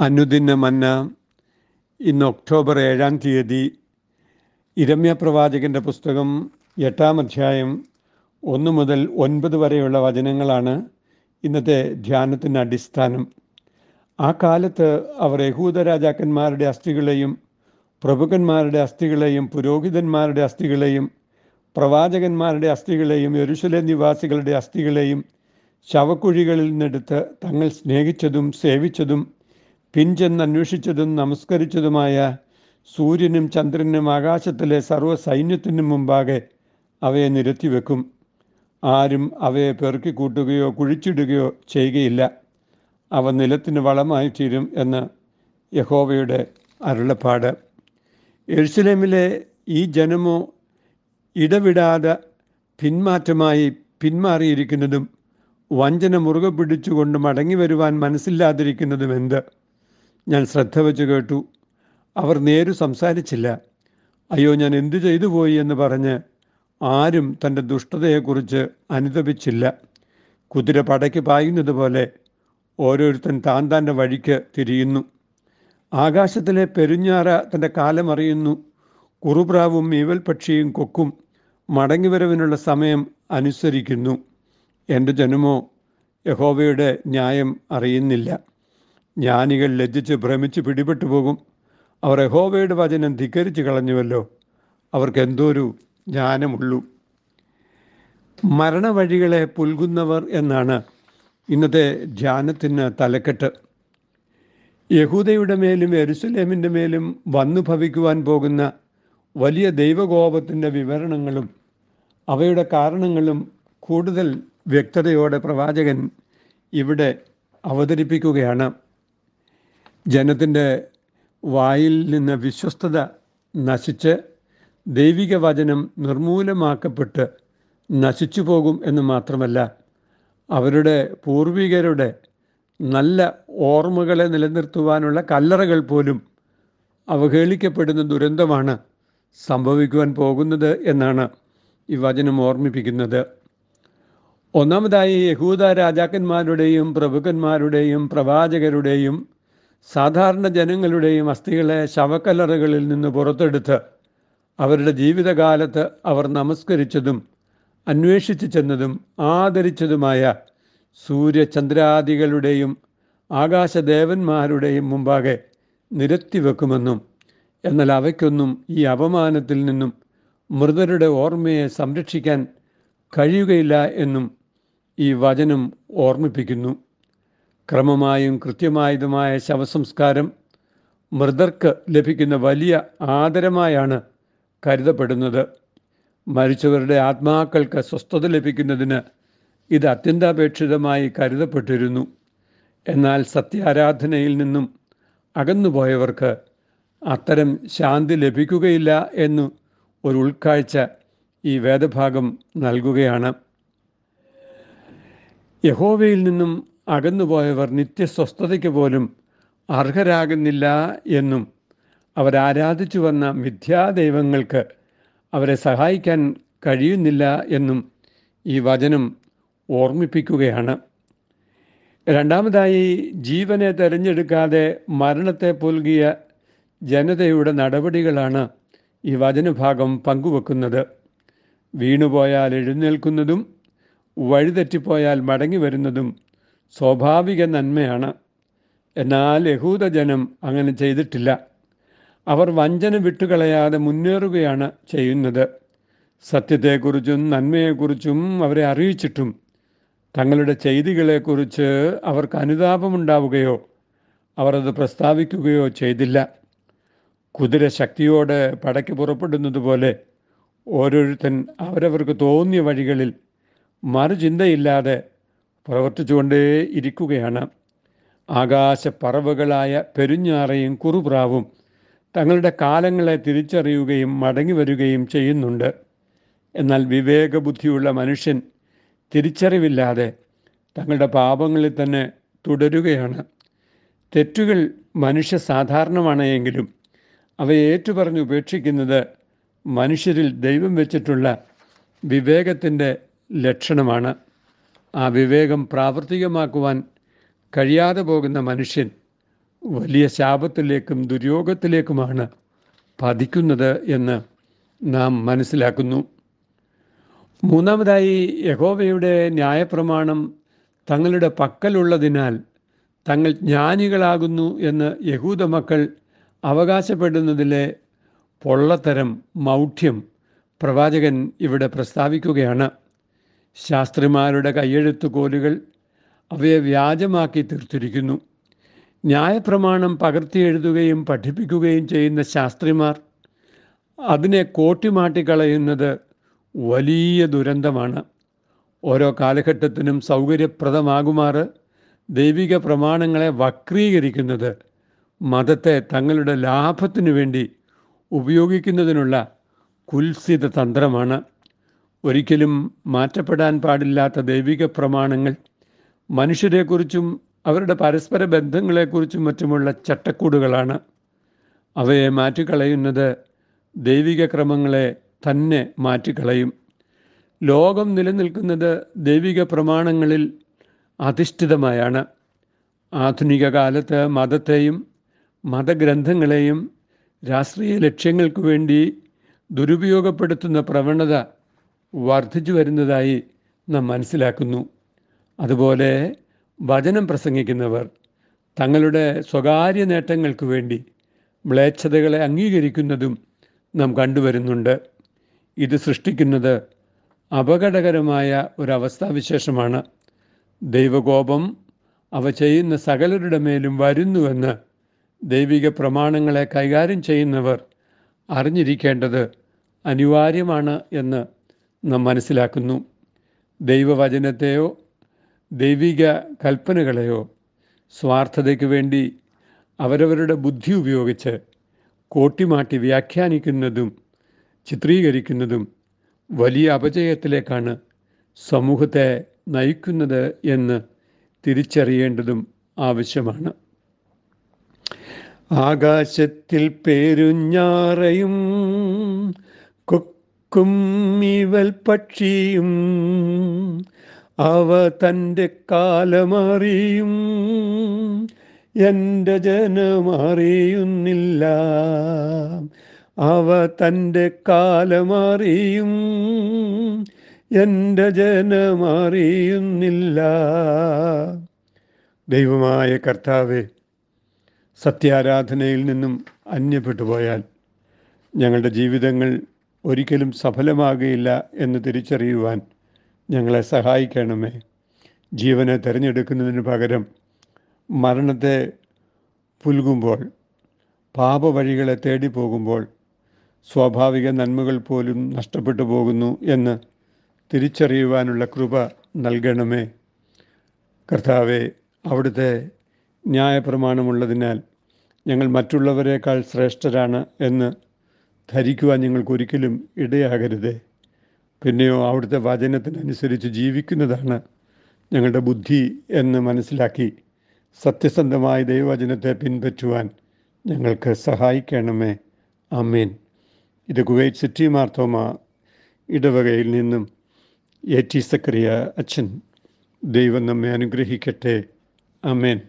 അനുദിന മന്ന ഇന്ന് ഒക്ടോബർ ഏഴാം തീയതി ഇരമ്യ പ്രവാചകന്റെ പുസ്തകം എട്ടാം അധ്യായം ഒന്ന് മുതൽ ഒൻപത് വരെയുള്ള വചനങ്ങളാണ് ഇന്നത്തെ ധ്യാനത്തിന്റെ അടിസ്ഥാനം. ആ കാലത്ത് അവർ യഹൂദ രാജാക്കന്മാരുടെ അസ്ഥികളെയും പ്രഭുക്കന്മാരുടെ അസ്ഥികളെയും പുരോഹിതന്മാരുടെ അസ്ഥികളെയും പ്രവാചകന്മാരുടെ അസ്ഥികളെയും യെരുശലേം നിവാസികളുടെ അസ്ഥികളെയും ശവക്കുഴികളിൽ നിന്നെടുത്ത് തങ്ങൾ സ്നേഹിച്ചതും സേവിച്ചതും പിൻചെന്ന് അന്വേഷിച്ചതും നമസ്കരിച്ചതുമായ സൂര്യനും ചന്ദ്രനും ആകാശത്തിലെ സർവസൈന്യത്തിനും മുമ്പാകെ അവയെ നിരത്തിവെക്കും. ആരും അവയെ പെറുക്കിക്കൂട്ടുകയോ കുഴിച്ചിടുകയോ ചെയ്യുകയില്ല. അവ നിലത്തിന് വളമായി തീരും എന്ന് യഹോവയുടെ അരുളപ്പാട്. എഴുസലേമിലെ ഈ ജനമോ ഇടവിടാതെ പിന്മാറ്റമായി പിന്മാറിയിരിക്കുന്നതും വഞ്ചന മുറുകെ പിടിച്ചുകൊണ്ട് മടങ്ങി വരുവാൻ മനസ്സില്ലാതിരിക്കുന്നതും എന്ത്? ഞാൻ ശ്രദ്ധ വെച്ച് കേട്ടു. അവർ നേരു സംസാരിച്ചില്ല. അയ്യോ ഞാൻ എന്തു ചെയ്തു പോയി എന്ന് പറഞ്ഞ് ആരും തന്റെ ദുഷ്ടതയെക്കുറിച്ച് അനുതപിച്ചില്ല കുതിര പടയ്ക്ക് പായുന്നത് പോലെ ഓരോരുത്തൻ താൻ താന്റെ വഴിക്ക് തിരിയുന്നു. ആകാശത്തിലെ പെരുഞ്ഞാറ തന്റെ കാലം അറിയുന്നു. കുറുപ്രാവും മീവൽ പക്ഷിയും കൊക്കും മടങ്ങിവരവിനുള്ള സമയം അനുസരിക്കുന്നു. എന്റെ ജനമോ യഹോവയുടെ ന്യായം അറിയുന്നില്ല. ജ്ഞാനികൾ ലജ്ജിച്ച് ഭ്രമിച്ച് പിടിപെട്ടു പോകും. അവർ യഹോവയുടെ വചനം ധിക്കരിച്ച് കളഞ്ഞുവല്ലോ. അവർക്ക് എന്തോരു ജ്ഞാനമുള്ളൂ. മരണവഴികളെ പുൽകുന്നവർ എന്നാണ് ഇന്നത്തെ ധ്യാനത്തിന് തലക്കെട്ട്. യഹൂദയുടെ മേലും എരുസലേമിന്റെ മേലും വന്നു ഭവിക്കുവാൻ പോകുന്ന വലിയ ദൈവകോപത്തിന്റെ വിവരണങ്ങളും അവയുടെ കാരണങ്ങളും കൂടുതൽ വ്യക്തതയോടെ പ്രവാചകൻ ഇവിടെ അവതരിപ്പിക്കുകയാണ്. ജനത്തിന്റെ വായിൽ നിന്ന് വിശ്വസ്തത നശിച്ച് ദൈവിക വചനം നിർമൂലമാക്കപ്പെട്ട് നശിച്ചു പോകും എന്ന് മാത്രമല്ല അവരുടെ പൂർവികരുടെ നല്ല ഓർമ്മകളെ നിലനിർത്തുവാനുള്ള കല്ലറകൾ പോലും അവഹേളിക്കപ്പെടുന്ന ദുരന്തമാണ് സംഭവിക്കുവാൻ പോകുന്നത് എന്നാണ് ഈ വചനം ഓർമ്മിപ്പിക്കുന്നത്. ഒന്നാമതായി യഹൂദ രാജാക്കന്മാരുടെയും പ്രഭുക്കന്മാരുടെയും പ്രവാചകരുടെയും സാധാരണ ജനങ്ങളുടെയും അസ്ഥികളെ ശവക്കല്ലറകളിൽ നിന്ന് പുറത്തെടുത്ത് അവരുടെ ജീവിതകാലത്ത് അവർ നമസ്കരിച്ചതും അന്വേഷിച്ചു ചെന്നതും ആദരിച്ചതുമായ സൂര്യചന്ദ്രാദികളുടെയും ആകാശദേവന്മാരുടെയും മുമ്പാകെ നിരത്തിവെക്കുമെന്നും എന്നാൽ അവയ്ക്കൊന്നും ഈ അപമാനത്തിൽ നിന്നും മൃതരുടെ ഓർമ്മയെ സംരക്ഷിക്കാൻ കഴിയുകയില്ല എന്നും ഈ വചനം ഓർമ്മിപ്പിക്കുന്നു. ക്രമമായും കൃത്യമായതുമായ ശവസംസ്കാരം മൃതർക്ക് ലഭിക്കുന്ന വലിയ ആദരമായാണ് കരുതപ്പെടുന്നത്. മരിച്ചവരുടെ ആത്മാക്കൾക്ക് സ്വസ്ഥത ലഭിക്കുന്നതിന് ഇത് അത്യന്താപേക്ഷിതമായി കരുതപ്പെട്ടിരുന്നു. എന്നാൽ സത്യാരാധനയിൽ നിന്നും അകന്നുപോയവർക്ക് അത്തരം ശാന്തി ലഭിക്കുകയില്ല എന്ന് ഒരു ഉൾക്കാഴ്ച ഈ വേദഭാഗം നൽകുകയാണ്. യഹോവയിൽ നിന്നും അകന്നുപോയവർ നിത്യസ്വസ്ഥതയ്ക്ക് പോലും അർഹരാകുന്നില്ല എന്നും അവരാരാധിച്ചു വന്ന മിഥ്യാദൈവങ്ങൾക്ക് അവരെ സഹായിക്കാൻ കഴിയുന്നില്ല എന്നും ഈ വചനം ഓർമ്മിപ്പിക്കുകയാണ്. രണ്ടാമതായി ജീവനെ തിരഞ്ഞെടുക്കാതെ മരണത്തെ പുൽകിയ ജനതയുടെ നടപടികളാണ് ഈ വചനഭാഗം പങ്കുവെക്കുന്നത്. വീണുപോയാൽ എഴുന്നേൽക്കുന്നതും വഴിതെറ്റിപ്പോയാൽ മടങ്ങി വരുന്നതും സ്വാഭാവിക നന്മയാണ്. എന്നാൽ യഹൂദജനം അങ്ങനെ ചെയ്തിട്ടില്ല. അവർ വഞ്ചന വിട്ടുകളയാതെ മുന്നേറുകയാണ് ചെയ്യുന്നത്. സത്യത്തെക്കുറിച്ചും നന്മയെക്കുറിച്ചും അവരെ അറിയിച്ചിട്ടും തങ്ങളുടെ ചെയ്തികളെക്കുറിച്ച് അവർക്ക് അനുതാപമുണ്ടാവുകയോ അവർ അത് പ്രസ്താവിക്കുകയോ ചെയ്തില്ല. കുതിര ശക്തിയോടെ പടയ്ക്ക് പുറപ്പെടുന്നത് പോലെ ഓരോരുത്തൻ അവരവർക്ക് തോന്നിയ വഴികളിൽ മറുചിന്തയില്ലാതെ പ്രവർത്തിച്ചുകൊണ്ടേ ഇരിക്കുകയാണ് ആകാശപ്പറവുകളായ പെരുഞ്ഞാറയും കുറുപ്രാവും തങ്ങളുടെ കാലങ്ങളെ തിരിച്ചറിയുകയും മടങ്ങി വരികയും ചെയ്യുന്നുണ്ട്. എന്നാൽ വിവേകബുദ്ധിയുള്ള മനുഷ്യൻ തിരിച്ചറിവില്ലാതെ തങ്ങളുടെ പാപങ്ങളിൽ തന്നെ തുടരുകയാണ്. തെറ്റുകൾ മനുഷ്യ സാധാരണമാണ് എങ്കിലും അവയെ ഏറ്റുപറഞ്ഞ് ഉപേക്ഷിക്കുന്നത് മനുഷ്യരിൽ ദൈവം വെച്ചിട്ടുള്ള വിവേകത്തിന്റെ ലക്ഷണമാണ്. ആ വിവേകം പ്രാവർത്തികമാക്കുവാൻ കഴിയാതെ പോകുന്ന മനുഷ്യൻ വലിയ ശാപത്തിലേക്കും ദുര്യോഗത്തിലേക്കുമാണ് പതിക്കുന്നത് എന്ന് നാം മനസ്സിലാക്കുന്നു. മൂന്നാമതായി യഹോവയുടെ ന്യായപ്രമാണം തങ്ങളുടെ പക്കലുള്ളതിനാൽ തങ്ങൾ ജ്ഞാനികളാകുന്നു എന്ന് യഹൂദ മക്കൾ അവകാശപ്പെടുന്നതിലെ പൊള്ളത്തരം മൗഢ്യം പ്രവാചകൻ ഇവിടെ പ്രസ്താവിക്കുകയാണ്. ശാസ്ത്രിമാരുടെ കയ്യെഴുത്ത് കോലുകൾ അവയെ വ്യാജമാക്കി തീർത്തിരിക്കുന്നു. ന്യായപ്രമാണം പകർത്തി എഴുതുകയും പഠിപ്പിക്കുകയും ചെയ്യുന്ന ശാസ്ത്രിമാർ അതിനെ കോട്ടിമാട്ടിക്കളയുന്നത് വലിയ ദുരന്തമാണ്. ഓരോ കാലഘട്ടത്തിനും സൗകര്യപ്രദമാകുമാറ് ദൈവിക പ്രമാണങ്ങളെ വക്രീകരിക്കുന്നത് മതത്തെ തങ്ങളുടെ ലാഭത്തിനു വേണ്ടി ഉപയോഗിക്കുന്നതിനുള്ള കുൽസിത തന്ത്രമാണ്. ഒരിക്കലും മാറ്റപ്പെടാൻ പാടില്ലാത്ത ദൈവിക പ്രമാണങ്ങൾ മനുഷ്യരെക്കുറിച്ചും അവരുടെ പരസ്പര ബന്ധങ്ങളെക്കുറിച്ചും മറ്റുമുള്ള ചട്ടക്കൂടുകളാണ്. അവയെ മാറ്റിക്കളയുന്നത് ദൈവിക ക്രമങ്ങളെ തന്നെ മാറ്റിക്കളയും. ലോകം നിലനിൽക്കുന്നത് ദൈവിക പ്രമാണങ്ങളിൽ അധിഷ്ഠിതമായാണ്. ആധുനിക കാലത്ത് മതത്തെയും മതഗ്രന്ഥങ്ങളെയും രാഷ്ട്രീയ ലക്ഷ്യങ്ങൾക്ക് വേണ്ടി ദുരുപയോഗപ്പെടുത്തുന്ന പ്രവണത വർദ്ധിച്ചു വരുന്നതായി നാം മനസ്സിലാക്കുന്നു. അതുപോലെ വചനം പ്രസംഗിക്കുന്നവർ തങ്ങളുടെ സ്വകാര്യ നേട്ടങ്ങൾക്ക് വേണ്ടി മ്ലേച്ഛതകളെ അംഗീകരിക്കുന്നതും നാം കണ്ടുവരുന്നുണ്ട്. ഇത് സൃഷ്ടിക്കുന്നത് അപകടകരമായ ഒരവസ്ഥാവിശേഷമാണ് ദൈവകോപം അവ ചെയ്യുന്ന സകലരുടെ മേലും വരുന്നുവെന്ന് ദൈവിക പ്രമാണങ്ങളെ കൈകാര്യം ചെയ്യുന്നവർ അറിഞ്ഞിരിക്കേണ്ടത് അനിവാര്യമാണ് എന്ന് നാം മനസ്സിലാക്കുന്നു. ദൈവവചനത്തെയോ ദൈവിക കൽപ്പനകളെയോ സ്വാർത്ഥതയ്ക്ക് വേണ്ടി അവരവരുടെ ബുദ്ധി ഉപയോഗിച്ച് കോട്ടിമാട്ടി വ്യാഖ്യാനിക്കുന്നതും ചിത്രീകരിക്കുന്നതും വലിയ അപജയത്തിലേക്കാണ് സമൂഹത്തെ നയിക്കുന്നത് എന്ന് തിരിച്ചറിയേണ്ടതും ആവശ്യമാണ്. ആകാശത്തിൽ പേരുഞ്ഞാറയും കൊക്കും ഇവൽ പക്ഷിയും. അവ തന്റെ കാലമറിയും എന്റെ ജനമറിയുന്നില്ല അവ തന്റെ കാലമറിയും എന്റെ ജനമറിയുന്നില്ല ദൈവമായ കർത്താവെ സത്യാരാധനയിൽ നിന്നും അന്യപ്പെട്ടു പോയാൽ ഞങ്ങളുടെ ജീവിതങ്ങൾ ഒരിക്കലും സഫലമാകുകയില്ല എന്ന് തിരിച്ചറിയുവാൻ ഞങ്ങളെ സഹായിക്കണമേ. ജീവനെ തിരഞ്ഞെടുക്കുന്നതിന് പകരം മരണത്തെ പുൽകുമ്പോൾ പാപവഴികളെ തേടി പോകുമ്പോൾ സ്വാഭാവിക നന്മകൾ പോലും നഷ്ടപ്പെട്ടു പോകുന്നു എന്ന് തിരിച്ചറിയുവാനുള്ള കൃപ നൽകണമേ. കർത്താവെ അവിടുത്തെ ന്യായപ്രമാണമുള്ളതിനാൽ ഞങ്ങൾ മറ്റുള്ളവരെക്കാൾ ശ്രേഷ്ഠരാണ് എന്ന് ധരിക്കുവാൻ ഞങ്ങൾക്ക് ഒരിക്കലും ഇടയാകരുതേ. പിന്നെയോ അവിടുത്തെ വചനത്തിനനുസരിച്ച് ജീവിക്കുന്നതാണ് ഞങ്ങളുടെ ബുദ്ധി എന്ന് മനസ്സിലാക്കി സത്യസന്ധമായ ദൈവവചനത്തെ പിൻപറ്റുവാൻ ഞങ്ങൾക്ക് സഹായിക്കണമേ. അമീൻ ഇത് കുവൈറ്റ് സിറ്റി മാർത്തോമ ഇടവകയിൽ നിന്നും എ ടി സക്രിയ അച്ഛൻ ദൈവം നമ്മെ അനുഗ്രഹിക്കട്ടെ. അമേൻ